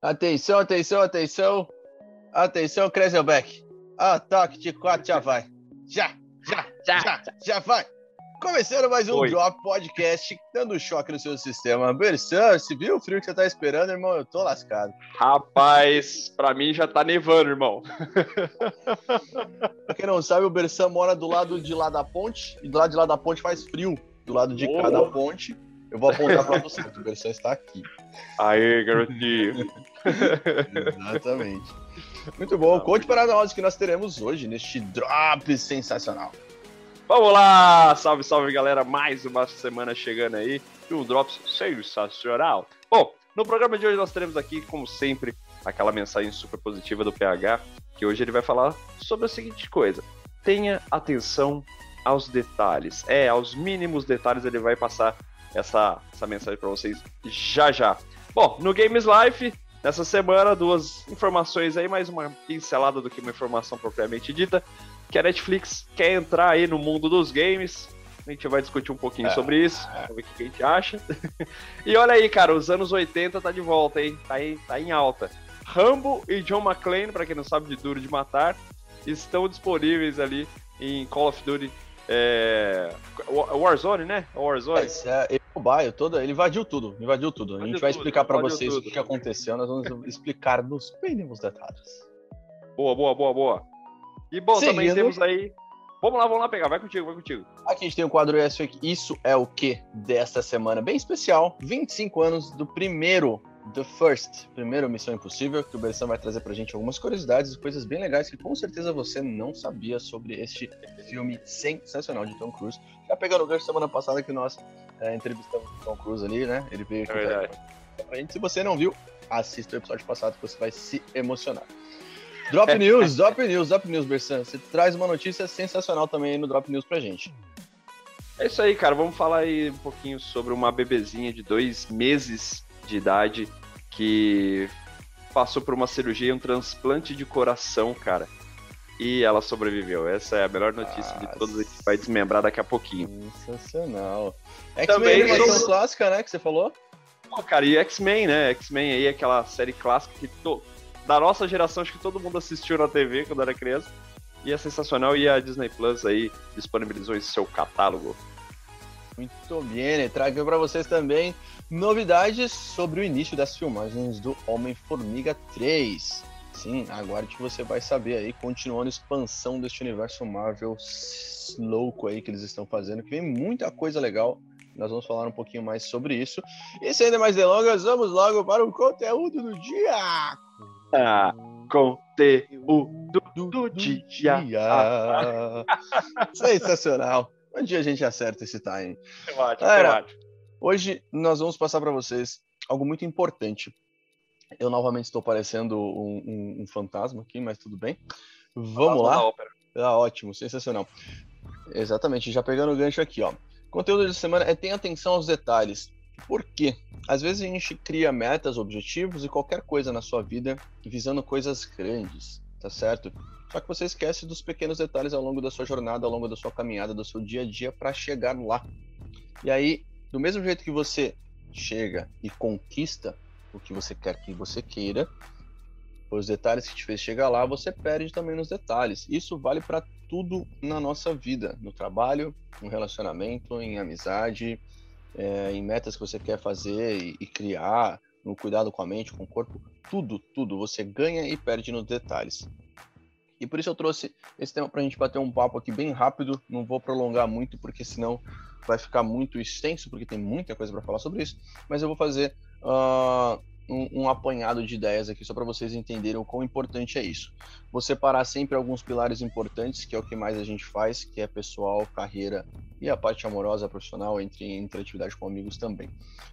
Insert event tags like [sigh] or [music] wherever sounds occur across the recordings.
Atenção, atenção, atenção. Atenção, Kreselbeck. Ataque de quatro já vai. Já, já, já, já, já vai. Começando mais um Oi. Drop Podcast, dando choque no seu sistema. Bersan, se viu o frio que você tá esperando, irmão? Eu tô lascado. Rapaz, pra mim já tá nevando, irmão. Pra quem não sabe, o Bersan mora do lado de lá da ponte, e do lado de lá da ponte faz frio. Do lado de Oh. da ponte, eu vou apontar pra você, que o Bersan está aqui. Aê, garotinho. Exatamente. Muito bom. Conte para nós o que nós teremos hoje neste Drop sensacional. Vamos lá! Salve, salve, galera. Mais uma semana chegando aí e um Drops sensacional. Bom, no programa de hoje nós teremos aqui, como sempre, aquela mensagem super positiva do PH, que hoje ele vai falar sobre a seguinte coisa. Tenha atenção aos detalhes. É, aos mínimos detalhes ele vai passar essa, essa mensagem para vocês já já. Bom, no Games Life, nessa semana, duas informações aí, mais uma pincelada do que uma informação propriamente dita que a Netflix quer entrar aí no mundo dos games. A gente vai discutir um pouquinho É. sobre isso, vamos ver o que a gente acha. [laughs] e olha aí, cara, os anos 80 tá de volta, hein? Tá, em- tá em alta. Rambo e John McClane, pra quem não sabe de Duro de Matar, estão disponíveis ali em Call of Duty é... Wa- Warzone, né? Warzone. Esse é, ele, o Baio todo, ele invadiu tudo, invadiu tudo. A gente Invadiu vai tudo, explicar para invadiu vocês tudo. o que aconteceu, nós vamos explicar nos mínimos detalhes. Boa, boa, boa, boa. E bom, também Seguindo. temos aí. Vamos lá, vamos lá pegar. Vai contigo, vai contigo. Aqui a gente tem o quadro é- Isso é o que desta semana, bem especial, 25 anos do primeiro, The First, primeiro Missão Impossível, que o Bersan vai trazer pra gente algumas curiosidades e coisas bem legais que com certeza você não sabia sobre este filme sensacional de Tom Cruise. Já pegando o gancho semana passada que nós é, entrevistamos o Tom Cruise ali, né? Ele veio aqui É verdade. pra- pra gente. Se você não viu, assista o episódio passado que você vai se emocionar. Drop [laughs] News, Drop News, Drop News, Bersan. Você traz uma notícia sensacional também aí no Drop News pra gente. É isso aí, cara. Vamos falar aí um pouquinho sobre uma bebezinha de dois meses de idade que passou por uma cirurgia, um transplante de coração, cara. E ela sobreviveu. Essa é a melhor notícia de todas. A gente vai desmembrar daqui a pouquinho. Sensacional. X-Men, animação sobre- clássica, né, que você falou? Pô, cara, e X-Men, né? X-Men aí, aquela série clássica que to... da nossa geração, acho que todo mundo assistiu na TV quando era criança. E é sensacional. E a Disney Plus aí disponibilizou em seu catálogo. Muito bem, trago para vocês também novidades sobre o início das filmagens do Homem-Formiga 3. Sim, aguarde que você vai saber aí, continuando a expansão deste universo Marvel louco aí que eles estão fazendo, que vem muita coisa legal. Nós vamos falar um pouquinho mais sobre isso. E sem ainda mais delongas, vamos logo para o conteúdo do dia! Ah, conteúdo do dia. [laughs] Sensacional! Um dia a gente acerta esse time. Temático, Galera, temático. Hoje nós vamos passar para vocês algo muito importante. Eu novamente estou parecendo um, um- um fantasma aqui, mas tudo bem. Vamos lá? ópera. Ah, ótimo, sensacional. Exatamente, já pegando o gancho aqui, ó. Conteúdo de semana é tenha atenção aos detalhes. Por quê? Às vezes a gente cria metas, objetivos e qualquer coisa na sua vida visando coisas grandes, tá certo? Só que você esquece dos pequenos detalhes ao longo da sua jornada, ao longo da sua caminhada, do seu dia a dia para chegar lá. E aí, do mesmo jeito que você chega e conquista o que você quer que você queira, os detalhes que te fez chegar lá, você perde também nos detalhes. Isso vale para tudo na nossa vida, no trabalho, no relacionamento, em amizade, é, em metas que você quer fazer e, e criar, no cuidado com a mente, com o corpo, tudo, tudo. Você ganha e perde nos detalhes. E por isso eu trouxe esse tema para a gente bater um papo aqui bem rápido. Não vou prolongar muito, porque senão vai ficar muito extenso, porque tem muita coisa para falar sobre isso. Mas eu vou fazer ah, um, um apanhado de ideias aqui, só para vocês entenderem o quão importante é isso. Vou separar sempre alguns pilares importantes, que é o que mais a gente faz, que é pessoal, carreira e a parte amorosa, profissional, entre, entre atividade com amigos também.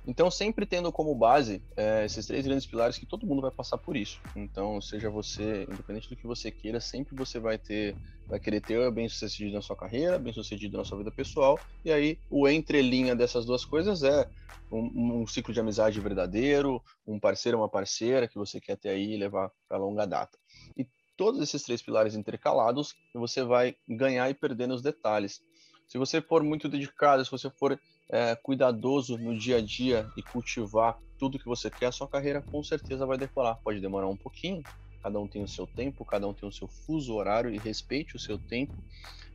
Então, sempre tendo como base eh, esses três grandes pilares que todo mundo vai passar por isso. Então, seja você, independente do que você queira, sempre você vai ter, vai querer ter bem sucedido na sua carreira, bem sucedido na sua vida pessoal. E aí, o entrelinha dessas duas coisas é um, um ciclo de amizade verdadeiro, um parceiro, uma parceira que você quer ter aí e levar para longa data. E todos esses três pilares intercalados, você vai ganhar e perder nos detalhes. Se você for muito dedicado, se você for é, cuidadoso no dia a dia e cultivar tudo que você quer, a sua carreira com certeza vai decolar. Pode demorar um pouquinho, cada um tem o seu tempo, cada um tem o seu fuso horário e respeite o seu tempo,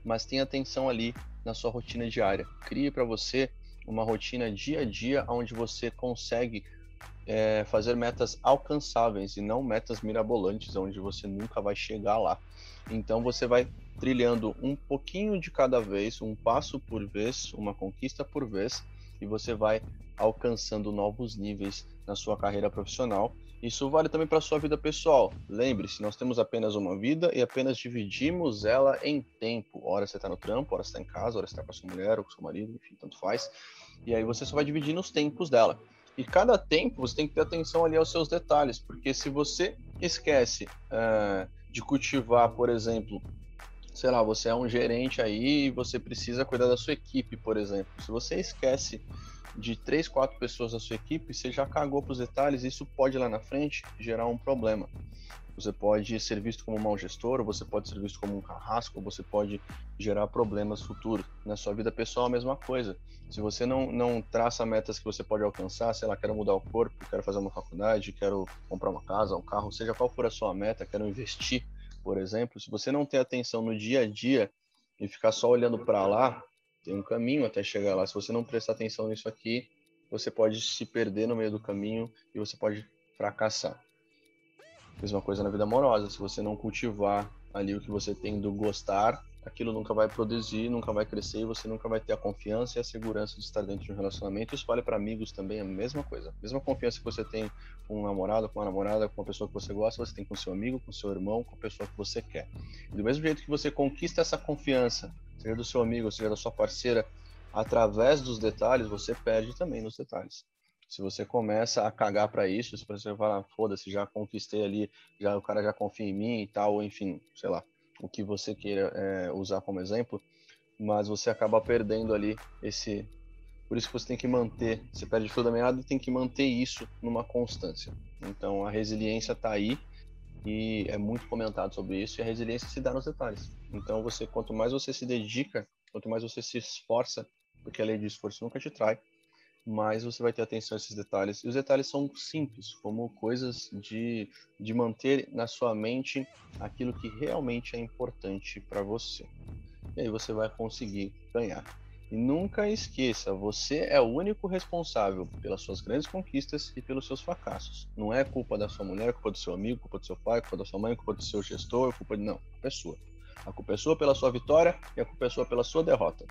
mas tenha atenção ali na sua rotina diária. Crie para você uma rotina dia a dia onde você consegue é, fazer metas alcançáveis e não metas mirabolantes, onde você nunca vai chegar lá. Então você vai trilhando um pouquinho de cada vez, um passo por vez, uma conquista por vez, e você vai alcançando novos níveis na sua carreira profissional. Isso vale também para sua vida pessoal. Lembre-se, nós temos apenas uma vida e apenas dividimos ela em tempo. Hora você está no trampo, hora você está em casa, hora você está com a sua mulher ou com o seu marido, enfim, tanto faz. E aí você só vai dividindo os tempos dela. E cada tempo você tem que ter atenção ali aos seus detalhes, porque se você esquece uh, de cultivar, por exemplo, sei lá, você é um gerente aí e você precisa cuidar da sua equipe, por exemplo. Se você esquece de três, quatro pessoas da sua equipe, você já cagou para os detalhes, isso pode lá na frente gerar um problema. Você pode ser visto como um mau gestor, você pode ser visto como um carrasco, você pode gerar problemas futuros. Na sua vida pessoal, a mesma coisa. Se você não, não traça metas que você pode alcançar, sei lá, quero mudar o corpo, quero fazer uma faculdade, quero comprar uma casa, um carro, seja qual for a sua meta, quero investir, por exemplo, se você não ter atenção no dia a dia e ficar só olhando para lá, tem um caminho até chegar lá. Se você não prestar atenção nisso aqui, você pode se perder no meio do caminho e você pode fracassar. Mesma coisa na vida amorosa, se você não cultivar ali o que você tem do gostar, aquilo nunca vai produzir, nunca vai crescer e você nunca vai ter a confiança e a segurança de estar dentro de um relacionamento. Isso vale para amigos também, é a mesma coisa. Mesma confiança que você tem com um namorado, com uma namorada, com uma pessoa que você gosta, você tem com seu amigo, com seu irmão, com a pessoa que você quer. E do mesmo jeito que você conquista essa confiança, seja do seu amigo, seja da sua parceira, através dos detalhes, você perde também nos detalhes. Se você começa a cagar para isso, se você fala, foda-se, já conquistei ali, já o cara já confia em mim e tal, enfim, sei lá, o que você queira é, usar como exemplo, mas você acaba perdendo ali esse. Por isso que você tem que manter, você perde fio da meada e tem que manter isso numa constância. Então a resiliência está aí e é muito comentado sobre isso e a resiliência se dá nos detalhes. Então você, quanto mais você se dedica, quanto mais você se esforça, porque a lei de esforço nunca te trai, mais você vai ter atenção a esses detalhes. E os detalhes são simples, como coisas de, de manter na sua mente aquilo que realmente é importante para você. E aí você vai conseguir ganhar. E nunca esqueça, você é o único responsável pelas suas grandes conquistas e pelos seus fracassos. Não é culpa da sua mulher, culpa do seu amigo, culpa do seu pai, culpa da sua mãe, culpa do seu gestor, culpa de... não, a culpa é sua. A culpa é sua pela sua vitória e a culpa é sua pela sua derrota.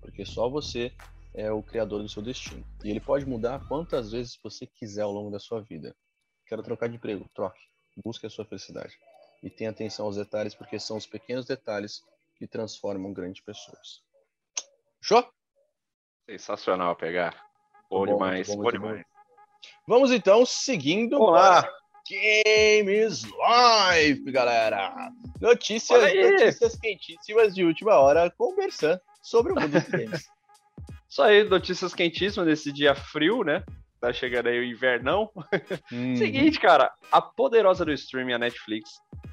Porque só você é o criador do seu destino. E ele pode mudar quantas vezes você quiser ao longo da sua vida. Quero trocar de emprego, troque. Busque a sua felicidade. E tenha atenção aos detalhes, porque são os pequenos detalhes que transformam grandes pessoas. Show? Sensacional pegar. Bom, bom demais, bom, bom demais. Vamos então seguindo Olá. Games Live, galera. Notícias, notícias quentíssimas de última hora conversando sobre o mundo dos games. [laughs] Isso aí, notícias quentíssimas nesse dia frio, né? Tá chegando aí o invernão. Hum. Seguinte, cara, a poderosa do streaming, a Netflix,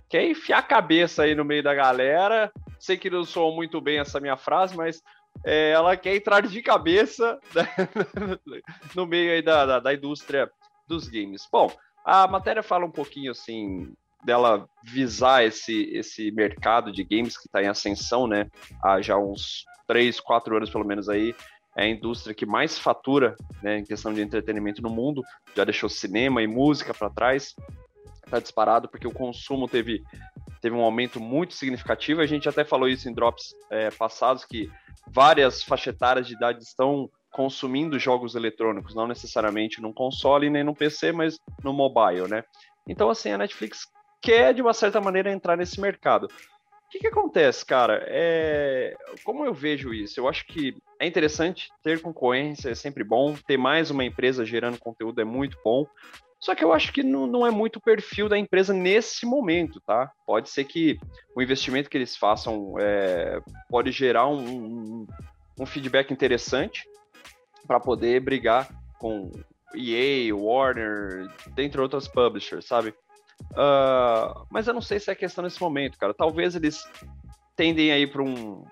quer enfiar a cabeça aí no meio da galera. Sei que não soou muito bem essa minha frase, mas é, ela quer entrar de cabeça [laughs] no meio aí da, da, da indústria dos games. Bom, a matéria fala um pouquinho assim dela visar esse, esse mercado de games que está em ascensão, né? Há já uns 3, 4 anos pelo menos aí é a indústria que mais fatura né, em questão de entretenimento no mundo, já deixou cinema e música para trás, está disparado porque o consumo teve, teve um aumento muito significativo. A gente até falou isso em drops é, passados, que várias faixetárias de idade estão consumindo jogos eletrônicos, não necessariamente num console nem no PC, mas no mobile, né? Então, assim, a Netflix quer, de uma certa maneira, entrar nesse mercado que, que acontece, cara? É... Como eu vejo isso? Eu acho que é interessante ter concorrência, é sempre bom. Ter mais uma empresa gerando conteúdo é muito bom. Só que eu acho que não, não é muito o perfil da empresa nesse momento, tá? Pode ser que o investimento que eles façam é... pode gerar um, um, um feedback interessante para poder brigar com EA, Warner, dentre outras publishers, sabe? Uh, mas eu não sei se é questão nesse momento, cara. Talvez eles tendem aí para um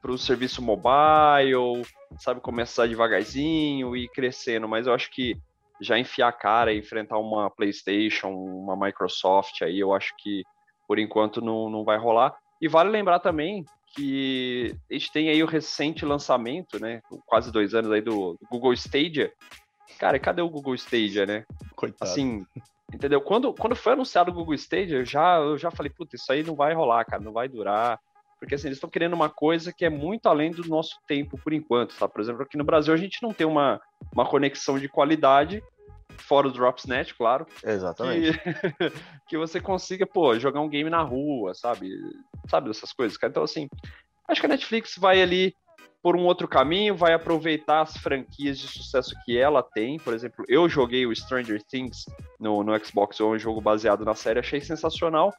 para o serviço mobile, sabe, começar devagarzinho e crescendo, mas eu acho que já enfiar a cara e enfrentar uma PlayStation, uma Microsoft aí, eu acho que por enquanto não, não vai rolar. E vale lembrar também que a gente tem aí o recente lançamento, né? Quase dois anos aí do, do Google Stadia. Cara, cadê o Google Stadia, né? Coitado. Assim, entendeu? Quando, quando foi anunciado o Google Stadia, eu já, eu já falei, puta, isso aí não vai rolar, cara, não vai durar. Porque assim, eles estão querendo uma coisa que é muito além do nosso tempo por enquanto, tá? Por exemplo, aqui no Brasil a gente não tem uma, uma conexão de qualidade, fora o Dropsnet, claro. Exatamente. Que, [laughs] que você consiga, pô, jogar um game na rua, sabe? Sabe dessas coisas, cara? Então, assim, acho que a Netflix vai ali por um outro caminho, vai aproveitar as franquias de sucesso que ela tem. Por exemplo, eu joguei o Stranger Things no, no Xbox um jogo baseado na série, achei sensacional.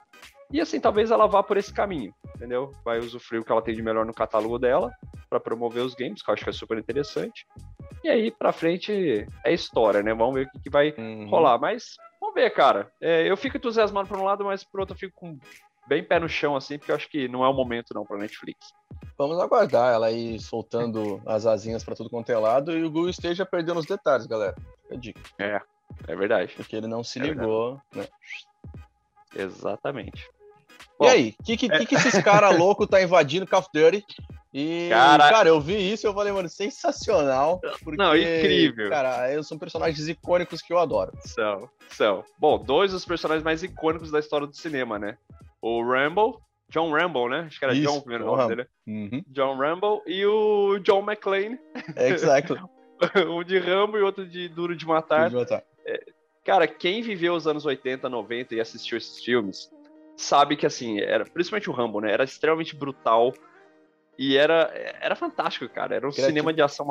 E assim, talvez ela vá por esse caminho, entendeu? Vai usufruir o que ela tem de melhor no catálogo dela para promover os games, que eu acho que é super interessante. E aí, pra frente, é história, né? Vamos ver o que, que vai uhum. rolar. Mas, vamos ver, cara. É, eu fico entusiasmado por um lado, mas por outro eu fico com bem pé no chão, assim, porque eu acho que não é o momento, não, pra Netflix. Vamos aguardar ela aí soltando as asinhas para tudo quanto é lado e o Google esteja perdendo os detalhes, galera. É dica. É, é verdade. Porque ele não se é ligou, verdade. né? Exatamente. Bom, e aí, o que, que, é... que, esses caras [laughs] loucos tá invadindo Call of Duty? E, cara... cara, eu vi isso e eu falei, mano, sensacional. Porque, não, incrível. Cara, são personagens icônicos que eu adoro. São, são. Bom, dois dos personagens mais icônicos da história do cinema, né? O Rambo, John Rambo, né? Acho que era isso, John o primeiro nome dele. Uhum. John Rambo e o John McClane. Exactly. [laughs] um de Rambo e outro de Duro de Matar. Duro de matar. É, cara, quem viveu os anos 80, 90 e assistiu esses filmes sabe que, assim, era principalmente o Rambo, né? Era extremamente brutal e era, era fantástico, cara. Era um criativo. cinema de ação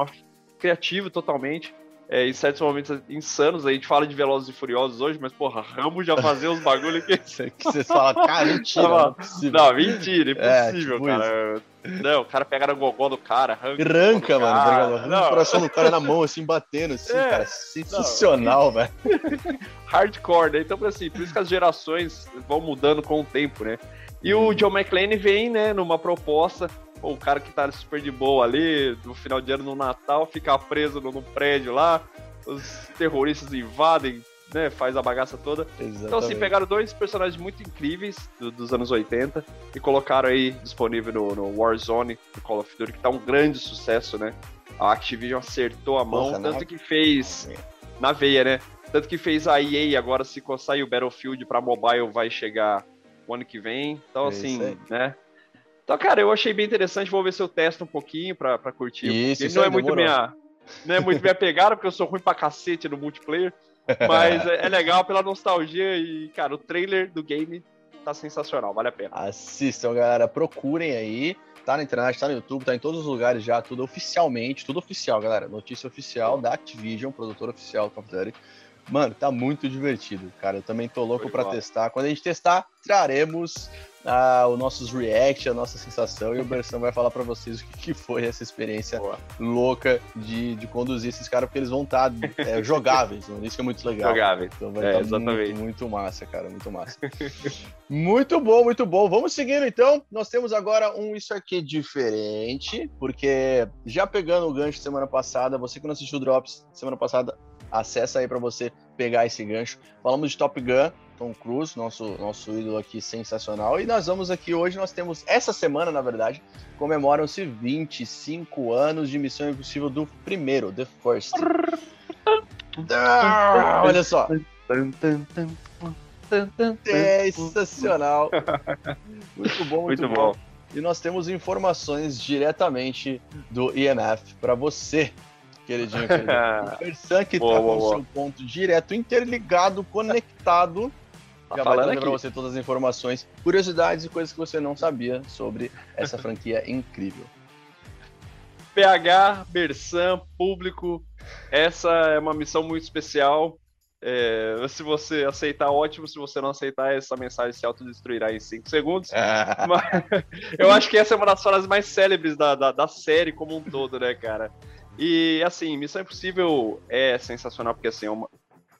criativo totalmente. É, em certos momentos insanos, a gente fala de Velozes e Furiosos hoje, mas, porra, Rambo já fazia uns bagulho que... [laughs] que vocês falam, cara, mentira, não, é. Não, mentira, impossível, é, tipo cara. Isso. Não, o cara pega no gogó do cara, arranca. Arranca, mano, arranca o coração do cara na mão, assim, batendo, assim, é, cara. Sensacional, [laughs] velho. Hardcore, né? Então, assim, por isso que as gerações vão mudando com o tempo, né? E o John McClane vem, né, numa proposta o cara que tá super de boa ali, no final de ano, no Natal, fica preso no, no prédio lá, os terroristas invadem, né, faz a bagaça toda. Exatamente. Então, assim, pegaram dois personagens muito incríveis do, dos anos 80 e colocaram aí disponível no, no Warzone, do Call of Duty, que tá um grande sucesso, né? A Activision acertou a mão, Porra, tanto na... que fez na veia, né? Tanto que fez a EA agora, se sair o Battlefield para mobile, vai chegar o ano que vem. Então, é assim, né? Então, cara, eu achei bem interessante. Vou ver se eu testo um pouquinho pra, pra curtir. Isso, isso não é muito minha, não é muito minha pegada, porque eu sou ruim pra cacete no multiplayer. Mas é, é, legal pela nostalgia e, cara, o trailer do game tá sensacional, vale a pena. Assistam, galera. Procurem aí. Tá na internet, tá no YouTube, tá em todos os lugares já, tudo oficialmente, tudo oficial, galera. Notícia oficial da Activision, produtor oficial do Call of Duty. Mano, tá muito divertido, cara. Eu também tô louco para testar. Quando a gente testar, traremos ah, os nossos react, a nossa sensação, e o Berção vai falar para vocês o que, foi essa experiência Boa. louca de, de conduzir esses caras, porque eles vão estar tá, é, jogáveis, né? isso é muito legal. Jogáveis. Então vai é, estar tá muito, muito massa, cara, muito massa. muito bom, muito bom. Vamos seguindo então. Nós temos agora um isso aqui diferente, porque já pegando o gancho semana passada, você que não assistiu o Drops semana passada, acessa aí para você pegar esse gancho. Falamos de Top Gun, Tom Cruise, nosso, nosso ídolo aqui sensacional. E nós vamos aqui hoje, nós temos, essa semana, na verdade, comemoram-se 25 anos de Missão Impossível do primeiro, The First. Ah, olha só. Sensacional. Muito bom, muito, muito bom. bom. E nós temos informações diretamente do IMF para você queridinho. queridinho. [laughs] o Persan que boa, tá boa, com o seu ponto direto, interligado, conectado. Tá já trazer para você todas as informações, curiosidades e coisas que você não sabia sobre essa [laughs] franquia incrível. PH, Bersan, público, essa é uma missão muito especial. É, se você aceitar, ótimo. Se você não aceitar, essa mensagem se autodestruirá em 5 segundos. [laughs] Mas, eu acho que essa é uma das falas mais célebres da, da, da série como um todo, né, cara? E assim, Missão Impossível é sensacional porque assim, é uma...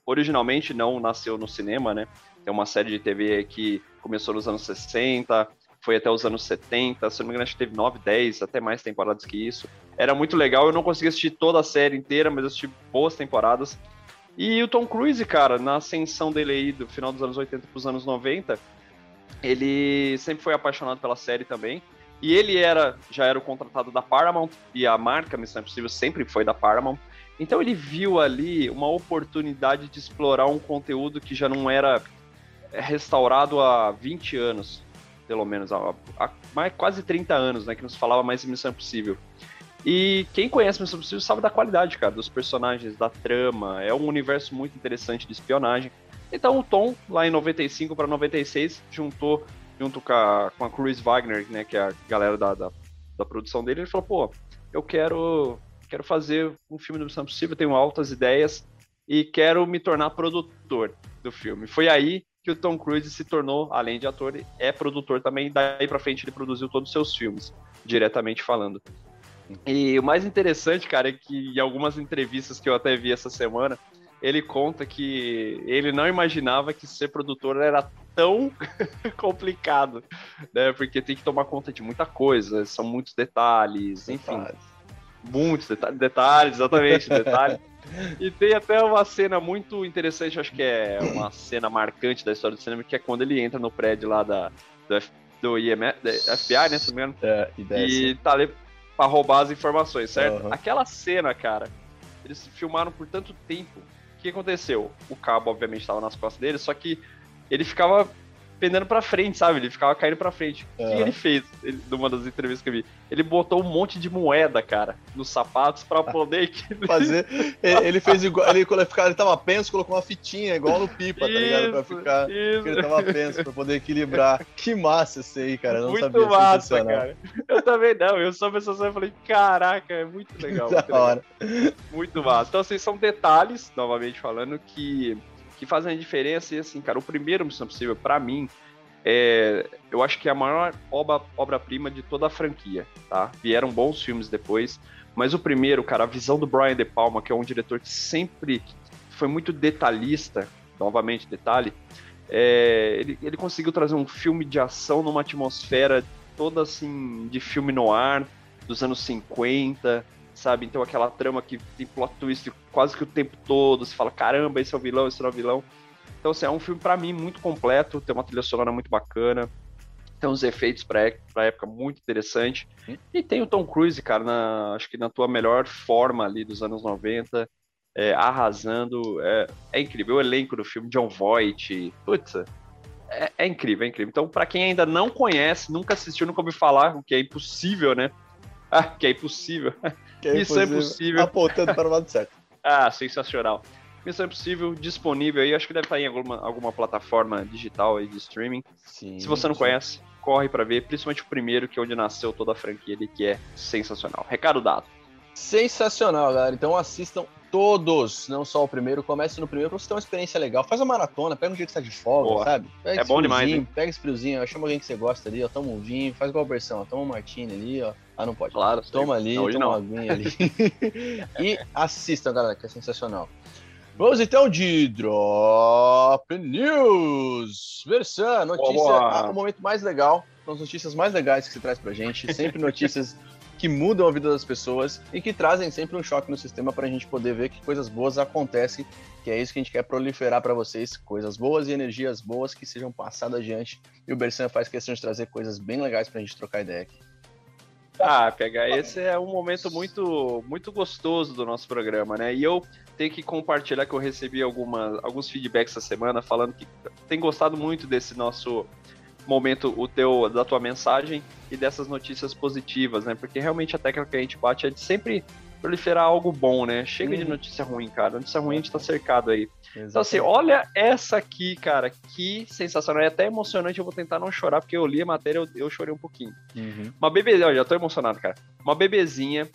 originalmente não nasceu no cinema, né? É uma série de TV que começou nos anos 60, foi até os anos 70, se não me engano, acho que teve 9, 10, até mais temporadas que isso. Era muito legal, eu não consegui assistir toda a série inteira, mas assisti boas temporadas. E o Tom Cruise, cara, na ascensão dele aí do final dos anos 80 para os anos 90, ele sempre foi apaixonado pela série também. E ele era já era o contratado da Paramount e a marca Missão Impossível sempre foi da Paramount. Então ele viu ali uma oportunidade de explorar um conteúdo que já não era restaurado há 20 anos, pelo menos, há, há mais, quase 30 anos, né, que nos falava mais de Missão Impossível. E quem conhece Missão Impossível sabe da qualidade, cara, dos personagens, da trama. É um universo muito interessante de espionagem. Então o Tom, lá em 95 para 96, juntou junto com a, com a Chris Wagner, né, que é a galera da, da, da, produção dele, ele falou, pô, eu quero, quero fazer um filme do Missão Impossível, tenho altas ideias e quero me tornar produtor do filme. Foi aí que o Tom Cruise se tornou, além de ator, é produtor também, daí pra frente ele produziu todos os seus filmes, diretamente falando. E o mais interessante, cara, é que em algumas entrevistas que eu até vi essa semana, ele conta que ele não imaginava que ser produtor era tão [laughs] complicado, né? Porque tem que tomar conta de muita coisa, são muitos detalhes, enfim. Detalhes. Muitos detalhes, detalhes exatamente, [laughs] detalhes. E tem até uma cena muito interessante, acho que é uma cena marcante da história do cinema, que é quando ele entra no prédio lá da, do, F, do IMF, FBI, né, se não me engano, é, e tá ali pra roubar as informações, certo? Uhum. Aquela cena, cara, eles filmaram por tanto tempo. O que aconteceu? O cabo, obviamente, estava nas costas dele, só que ele ficava pendendo pra frente, sabe? Ele ficava caindo pra frente. O que ele fez ele, numa das entrevistas que eu vi? Ele botou um monte de moeda, cara, nos sapatos pra poder [laughs] fazer. [laughs] ele fez igual. Ele, ficava, ele tava penso, colocou uma fitinha, igual no pipa, isso, tá ligado? Pra ficar. Isso. Ele tava penso, pra poder equilibrar. [laughs] Que massa isso aí, cara. Eu não muito sabia massa, cara. Eu também não. Eu essa cena e falei, caraca, é muito legal. Muito, legal. Hora. muito massa. Então, assim, são detalhes, novamente falando, que que fazem a diferença. E assim, cara, o primeiro Missão Possível, para mim, é, eu acho que é a maior obra-prima de toda a franquia, tá? Vieram bons filmes depois, mas o primeiro, cara, a visão do Brian De Palma, que é um diretor que sempre foi muito detalhista, novamente detalhe, é, ele, ele conseguiu trazer um filme de ação numa atmosfera toda assim de filme no ar dos anos 50, sabe? Então aquela trama que tem plot twist quase que o tempo todo, você fala, caramba, esse é o vilão, esse é o vilão. Então, assim, é um filme para mim muito completo, tem uma trilha sonora muito bacana, tem uns efeitos pra, pra época muito interessante. E tem o Tom Cruise, cara, na, acho que na tua melhor forma ali dos anos 90, é, arrasando. É, é, incrível. O elenco do filme, John Voight, putz, é, é incrível, é incrível. Então, para quem ainda não conhece, nunca assistiu, nunca ouviu falar, o que é impossível, né? [laughs] Ah, que é impossível. Que é é é impossível. Apontando para o lado certo. [laughs] ah, sensacional. Missão Impossível disponível aí, acho que deve estar em alguma, alguma plataforma digital aí de streaming. Sim, Se você não sim. conhece, corre para ver, principalmente o primeiro, que é onde nasceu toda a franquia ali, que é sensacional. Recado dado. Sensacional, galera. Então assistam todos, não só o primeiro. Comece no primeiro pra você ter uma experiência legal. Faz uma maratona, pega um dia que você tá de folga, Boa. sabe? Pega é bom demais, hein? Pega esse friozinho, chama alguém que você gosta ali, ó, toma um vinho, faz igual a versão, ó, toma um martini ali, ó. Ah, não pode. Claro. Toma ali, não, toma uma aguinha ali. [laughs] e assistam, galera, que é sensacional. Vamos então de Drop News. Versan, notícia, ah, o momento mais legal, são as notícias mais legais que você traz pra gente, sempre [laughs] notícias que mudam a vida das pessoas e que trazem sempre um choque no sistema para a gente poder ver que coisas boas acontecem, que é isso que a gente quer proliferar para vocês, coisas boas e energias boas que sejam passadas adiante. E o Bersan faz questão de trazer coisas bem legais para a gente trocar ideia aqui. Ah, pegar esse é um momento muito muito gostoso do nosso programa, né? E eu tenho que compartilhar que eu recebi alguma, alguns feedbacks essa semana falando que tem gostado muito desse nosso momento o teu da tua mensagem e dessas notícias positivas, né? Porque realmente a técnica que a gente bate é de sempre proliferar algo bom, né? Chega uhum. de notícia ruim, cara. Notícia ruim a gente tá cercado aí. Exatamente. Então, assim, olha essa aqui, cara. Que sensacional. É até emocionante. Eu vou tentar não chorar, porque eu li a matéria eu, eu chorei um pouquinho. Uhum. Uma bebezinha, já tô emocionado, cara. Uma bebezinha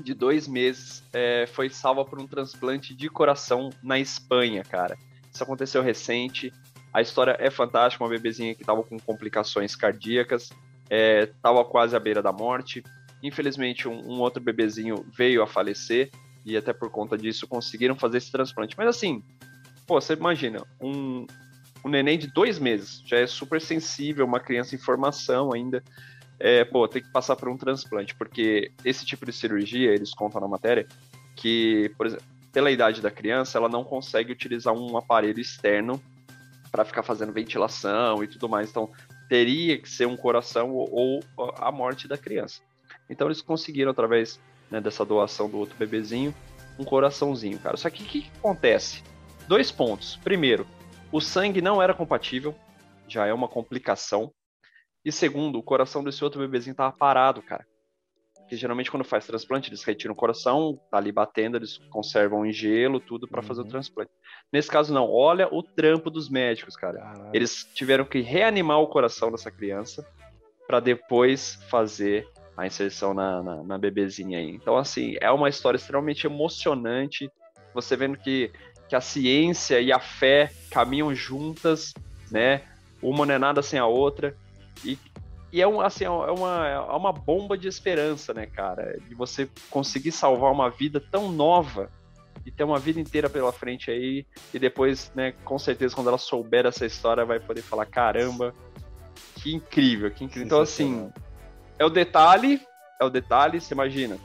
de dois meses é, foi salva por um transplante de coração na Espanha, cara. Isso aconteceu recente. A história é fantástica. Uma bebezinha que estava com complicações cardíacas, estava é, quase à beira da morte Infelizmente, um, um, outro bebezinho veio a falecer e até por conta disso conseguiram fazer esse transplante. Mas assim, pô, você imagina, um, um neném de dois meses já é super sensível, uma criança em formação ainda. É, pô, tem que passar por um transplante, porque esse tipo de cirurgia, eles contam na matéria, que, por exemplo, pela idade da criança, ela não consegue utilizar um aparelho externo para ficar fazendo ventilação e tudo mais. Então, teria que ser um coração ou, ou a morte da criança. Então, eles conseguiram, através né, dessa doação do outro bebezinho, um coraçãozinho, cara. Só que o que, que acontece? Dois pontos. Primeiro, o sangue não era compatível, já é uma complicação. E segundo, o coração desse outro bebezinho tava parado, cara. Porque geralmente quando faz transplante, eles retiram o coração, tá ali batendo, eles conservam em gelo, tudo para uhum. fazer o uhum. transplante. Nesse caso, não. Olha o trampo dos médicos, cara. Caralho. Eles tiveram que reanimar o coração dessa criança para depois fazer a inserção na, na, na, bebezinha aí. Então, assim, é uma história extremamente emocionante. Você vendo que, que a ciência e a fé caminham juntas, né? Uma não é nada sem a outra. E e é, um, assim, é, uma, é uma bomba de esperança, né, cara? De você conseguir salvar uma vida tão nova e ter uma vida inteira pela frente aí. E depois, né, com certeza, quando ela souber essa história, vai poder falar: caramba, que incrível, que incrível. Então, assim, é o detalhe, é o detalhe, você imagina.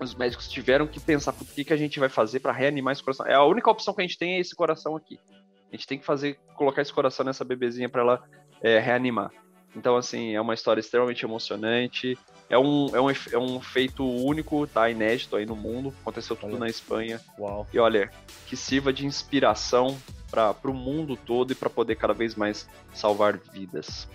Os médicos tiveram que pensar o que, que a gente vai fazer para reanimar esse coração. É a única opção que a gente tem é esse coração aqui. A gente tem que fazer, colocar esse coração nessa bebezinha para ela é, reanimar. Então, assim, é uma história extremamente emocionante. É um, é um, é um feito único, tá? Inédito aí no mundo. Aconteceu tudo olha. na Espanha. Uau. E olha, que sirva de inspiração para o mundo todo e para poder cada vez mais salvar vidas.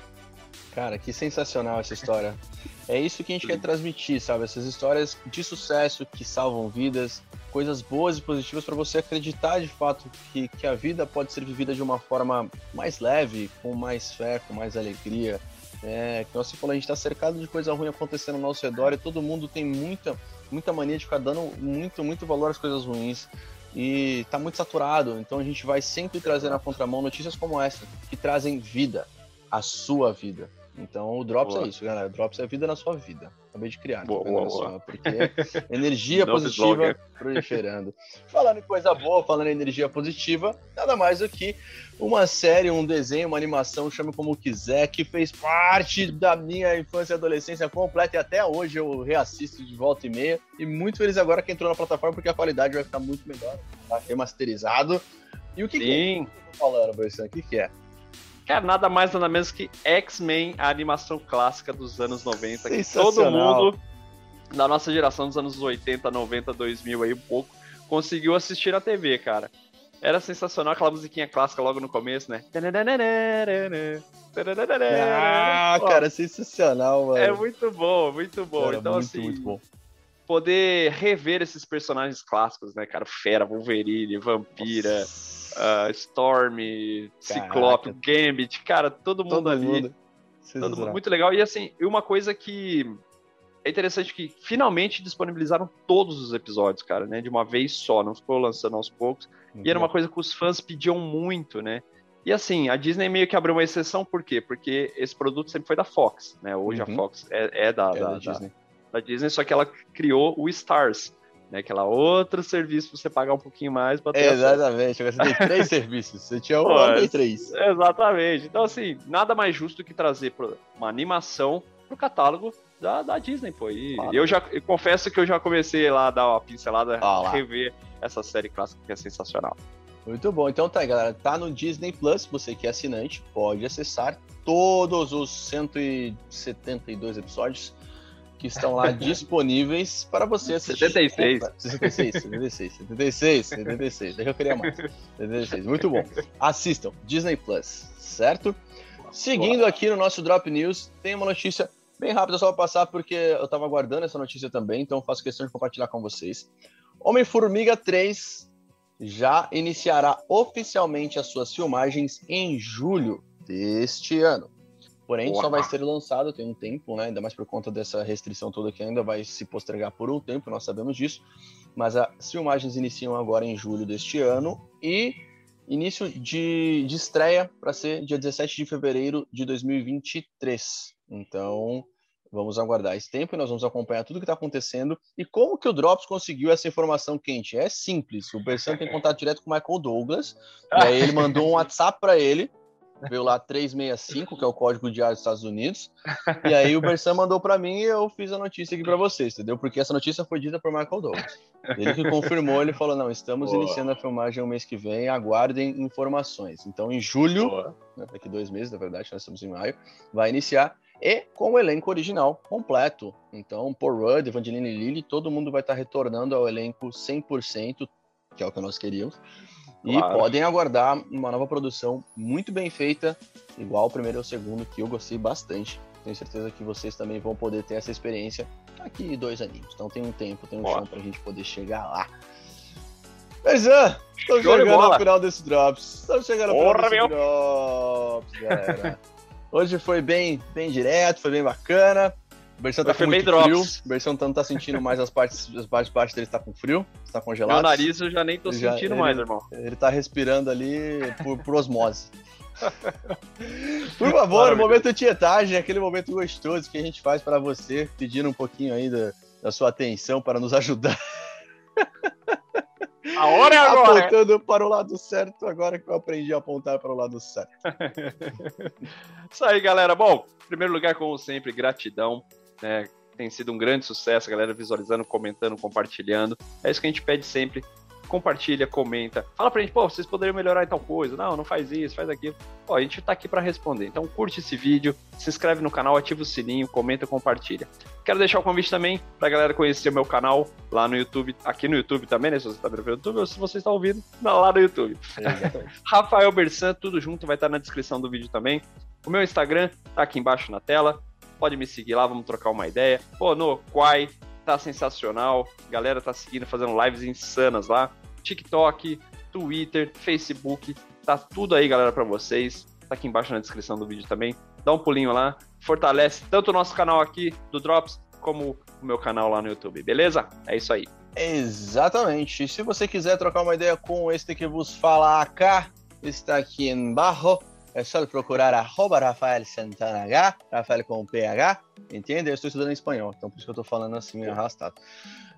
Cara, que sensacional essa história. [laughs] É isso que a gente quer transmitir, sabe? Essas histórias de sucesso que salvam vidas, coisas boas e positivas para você acreditar de fato que, que a vida pode ser vivida de uma forma mais leve, com mais fé, com mais alegria. É, que você falou, a gente está cercado de coisa ruim acontecendo ao nosso redor e todo mundo tem muita, muita mania de ficar dando muito, muito valor às coisas ruins e está muito saturado. Então a gente vai sempre trazer na contramão notícias como essa, que trazem vida, a sua vida. Então o Drops é boa. é isso, galera. O Drops é vida na sua vida. Acabei de criar. Boa, boa, boa. Porque [laughs] energia positiva proliferando. Falando em coisa boa, falando em energia positiva, nada mais do que uma série, um desenho, uma animação, chame como quiser, que fez parte da minha infância e adolescência completa e até hoje eu reassisto de volta e meia. E muito feliz agora que entrou na plataforma porque a qualidade vai ficar muito melhor. Tá remasterizado. E o que, Sim. que é que eu tô falando, Bersan? O que, que é? Cara, nada mais nada menos que X-Men, a animação clássica dos anos 90. Que todo mundo da nossa geração dos anos 80, 90, 2000 aí um pouco conseguiu assistir na TV, cara. Era sensacional aquela musiquinha clássica logo no começo, né? Ah, cara, sensacional, mano. É muito bom, muito bom. Cara, então, muito, assim, muito bom. poder rever esses personagens clássicos, né, cara? Fera, Wolverine, Vampira. Nossa uh, Storm, Ciclope, Gambit, cara, todo mundo todo ali. Mundo. Todo mundo, muito legal. E assim, uma coisa que é interessante que finalmente disponibilizaram todos os episódios, cara, né? De uma vez só, não ficou lançando aos poucos. Uhum. E era uma coisa que os fãs pediam muito, né? E assim, a Disney meio que abriu uma exceção, por quê? Porque esse produto sempre foi da Fox, né? Hoje uhum. a Fox é, é, da, é da, da, Disney. Da, da Disney, só que ela criou o Stars, né? Aquela outro serviço pra você pagar um pouquinho mais pra ter Exatamente, você tem [laughs] três serviços. Você tinha um, agora tem três. Exatamente. Então, assim, nada mais justo que trazer uma animação pro catálogo da, da Disney, pô. E claro. eu já eu confesso que eu já comecei lá a dar uma pincelada, ah, rever essa série clássica que é sensacional. Muito bom. Então tá, galera. Tá no Disney Plus. Você que é assinante pode acessar todos os 172 episódios que estão lá disponíveis para você assistir. 76. 66, 76, 76, 76. Deixa eu queria mais. 76. Muito bom. Assistam. Disney Plus, certo? Seguindo aqui no nosso Drop News, tem uma notícia bem rápida só para passar, porque eu estava aguardando essa notícia também, então faço questão de compartilhar com vocês. Homem-Formiga 3 já iniciará oficialmente as suas filmagens em julho deste ano. Porém, Uau. só vai ser lançado tem um tempo, né? Ainda mais por conta dessa restrição toda que ainda vai se postergar por um tempo, nós sabemos disso. Mas as filmagens iniciam agora em julho deste ano e início de, de estreia para ser dia 17 de fevereiro de 2023. Então, vamos aguardar esse tempo e nós vamos acompanhar tudo que está acontecendo. E como que o Drops conseguiu essa informação quente? É simples. O Bersan tem contato direto com o Michael Douglas. e aí ele mandou um WhatsApp para ele veio lá 365, que é o código de ar dos Estados Unidos. E aí o Bersan mandou para mim e eu fiz a notícia aqui para vocês, entendeu? Porque essa notícia foi dita por Michael Douglas. Ele que confirmou, ele falou: não, estamos Boa. iniciando a filmagem o mês que vem, aguardem informações. Então, em julho, né, daqui dois meses, na verdade, nós estamos em maio, vai iniciar e com o elenco original completo. Então, Paul Rudd, Evangeline Lilly, todo mundo vai estar retornando ao elenco 100%, que é o que nós queríamos. E claro. podem aguardar uma nova produção muito bem feita, igual o primeiro e o segundo, que eu gostei bastante. Tenho certeza que vocês também vão poder ter essa experiência aqui dois aninhos. Então tem um tempo, tem um Boa. chão pra gente poder chegar lá. Mas ah, estamos chegando ao final desse Drops. Estamos chegando ao final desse meu. Drops, galera. Hoje foi bem, bem direto, foi bem bacana. O Berção tá com muito frio. O Berção não tá sentindo mais as partes, as partes, partes dele tá com frio, está congelado. Meu nariz eu já nem tô já, sentindo ele, mais, irmão. Ele tá respirando ali por, por osmose. [laughs] por favor, o momento tietagem, aquele momento gostoso que a gente faz para você, pedindo um pouquinho aí da, da sua atenção para nos ajudar. [laughs] A hora é agora. Apontando para o lado certo, agora que eu aprendi a apontar para o lado certo. [laughs] Isso aí, galera. Bom, em primeiro lugar, como sempre, gratidão. Né? Tem sido um grande sucesso, a galera visualizando, comentando, compartilhando. É isso que a gente pede sempre compartilha, comenta, fala pra gente, pô, vocês poderiam melhorar em tal coisa, não, não faz isso, faz aquilo. Pô, a gente tá aqui para responder. Então curte esse vídeo, se inscreve no canal, ativa o sininho, comenta, compartilha. Quero deixar o convite também pra galera conhecer o meu canal lá no YouTube, aqui no YouTube também, né? Se você tá vendo pelo YouTube ou se você está ouvindo lá no YouTube. [laughs] Rafael Bersan, tudo junto, vai estar na descrição do vídeo também. O meu Instagram tá aqui embaixo na tela. Pode me seguir lá, vamos trocar uma ideia. Pô, no Quai, tá sensacional. Galera tá seguindo, fazendo lives insanas lá. TikTok, Twitter, Facebook, tá tudo aí, galera, para vocês. Tá aqui embaixo na descrição do vídeo também. Dá um pulinho lá, fortalece tanto o nosso canal aqui do Drops como o meu canal lá no YouTube, beleza? É isso aí. Exatamente. Se você quiser trocar uma ideia com este que vos fala cá, está aqui embaixo. É só procurar arroba Rafael Santana H, Rafael com PH, entende? Eu estou estudando espanhol, então por isso que eu estou falando assim, meio arrastado.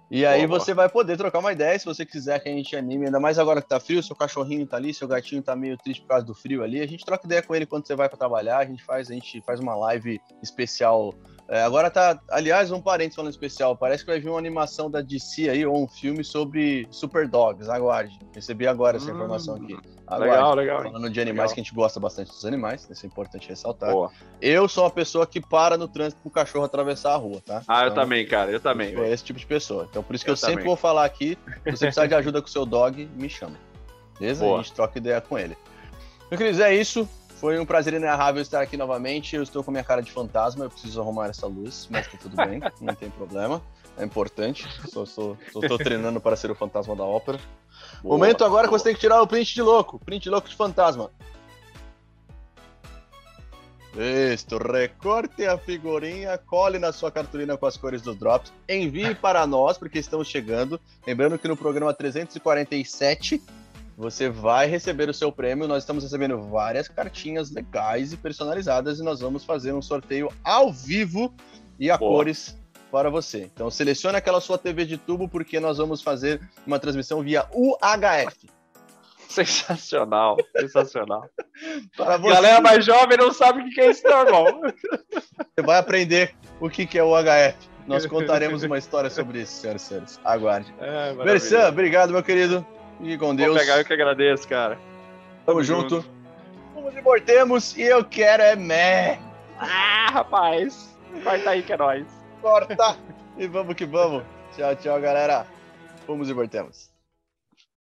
E aí Boa. você vai poder trocar uma ideia se você quiser que a gente anime, ainda mais agora que tá frio, seu cachorrinho tá ali, seu gatinho tá meio triste por causa do frio ali, a gente troca ideia com ele quando você vai para trabalhar, a gente faz, a gente faz uma live especial é, agora tá, aliás, um parênteses falando especial, parece que vai vir uma animação da DC aí, ou um filme sobre Super Dogs, aguarde. Recebi agora essa hum, informação aqui. Aguarde. Legal, legal. Falando de animais, legal. que a gente gosta bastante dos animais, isso é importante ressaltar. Boa. Eu sou uma pessoa que para no trânsito pro cachorro atravessar a rua, tá? Ah, então, eu também, cara, eu também. Eu sou esse tipo de pessoa. Então por isso que eu, eu sempre vou falar aqui, se você precisar de [laughs] ajuda com o seu dog, me chama. Beleza? Boa. A gente troca ideia com ele. Meu querido, é isso. Foi um prazer inenarrável estar aqui novamente. Eu estou com minha cara de fantasma, eu preciso arrumar essa luz, mas tá tudo bem, [laughs] não tem problema. É importante. Estou [laughs] treinando para ser o fantasma da ópera. Boa, Momento agora boa. que você tem que tirar o print de louco. Print de louco de fantasma. Isto, recorte a figurinha, cole na sua cartolina com as cores dos drops, envie para nós, porque estamos chegando. Lembrando que no programa 347 você vai receber o seu prêmio. Nós estamos recebendo várias cartinhas legais e personalizadas e nós vamos fazer um sorteio ao vivo e a Boa. cores para você. Então selecione aquela sua TV de tubo porque nós vamos fazer uma transmissão via UHF. Sensacional, [laughs] sensacional. Para você. Galera mais jovem não sabe o que é isso, normal. Você vai aprender o que é o UHF. Nós [laughs] contaremos uma história sobre isso, senhoras e senhores. Aguarde. É, obrigado, meu querido. Fique com Deus. Vou pegar, eu que agradeço, cara. Tamo, Tamo junto. junto. Vamos e e eu quero é mé. Ah, rapaz. Corta aí que é nóis. Corta. e vamos que vamos. Tchau, tchau, galera. Fomos e voltemos.